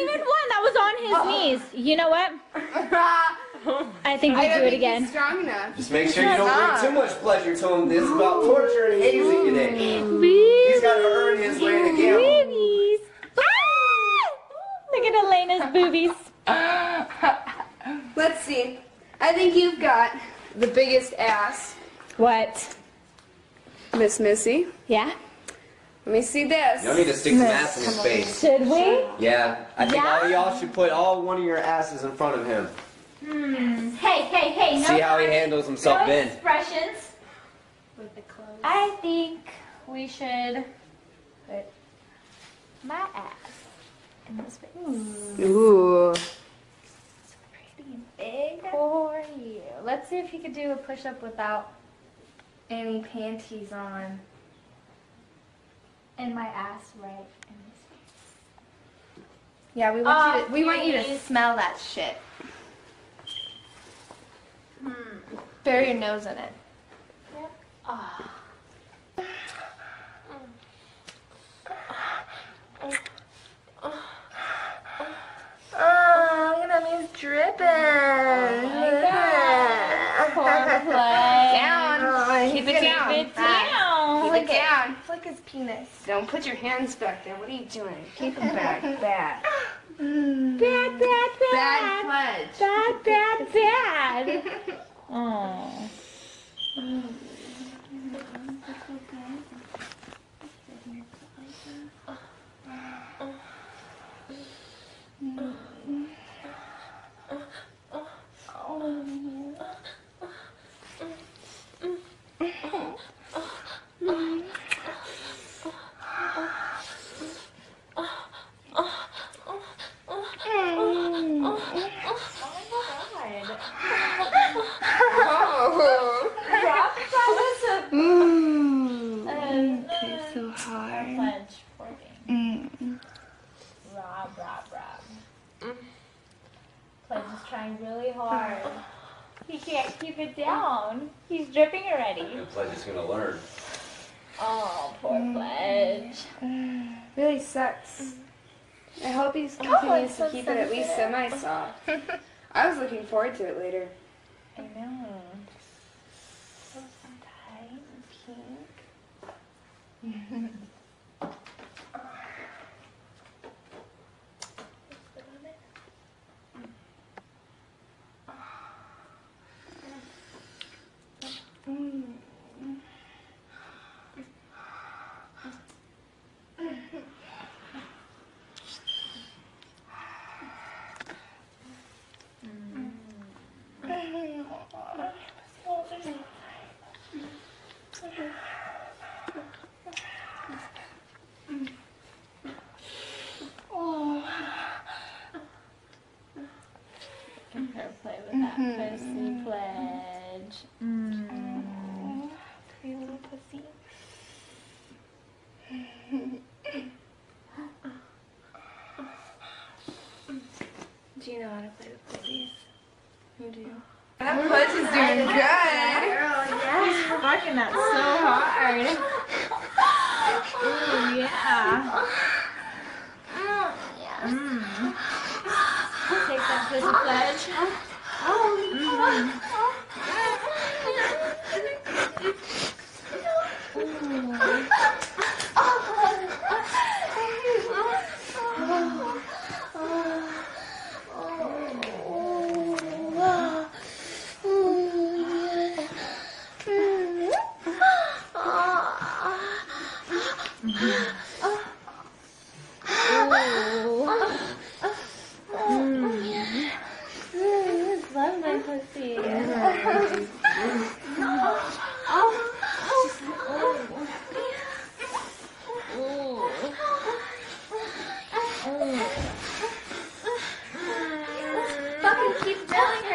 even one. That was on his knees. You know what? I think we I do it again. strong enough. Just make sure you don't bring too much pleasure to him. This is about torture and hazing today. He's got to earn his way to gamble. Boobies. Ah! Look at Elena's boobies. Let's see. I think you've got the biggest ass, What? Miss Missy. Yeah? Let me see this. Y'all need to stick some ass in his face. Should we? Yeah, I think Yeah? all y'all should put all one of your asses in front of him. Hmm. Hey, hey, hey. No See how he handles himself no then. expressions. With the clothes. I think we should put my ass in this face. Ooh. Pretty big for you. Let's see if he could do a push-up without Any panties on. And my ass right in his face. Yeah, we want you to we want you to smell that shit. Bury your nose in it. Ah. Oh, look at him, he's dripping. Down. Keep it down. Keep it down. Keep it down. Look his penis. Don't put your hands back there. What are you doing? Keep them back. Mm. Bad. Bad, bad, bad. Bad pledge. Bad, bad, bad. Oh. Mmm. Um, so hard. Pledge for me. Mm. Rob, Rob, Rob. Pledge is trying really hard. He can't keep it down. He's dripping already. The pledge is gonna learn. Oh, poor Pledge. Really sucks. I hope he continues to keep it at least semi-soft. I was looking forward to it later. I know. So tight and pink. Let her play with that pussy pledge. Mm. Pretty little pussy. Do you know how to play with pussies? You do. You? That pledge is doing good were fucking that so hard. Ooh, yeah. Mm. mm. Take that pussy pledge. Mm. mm. Ooh. keep telling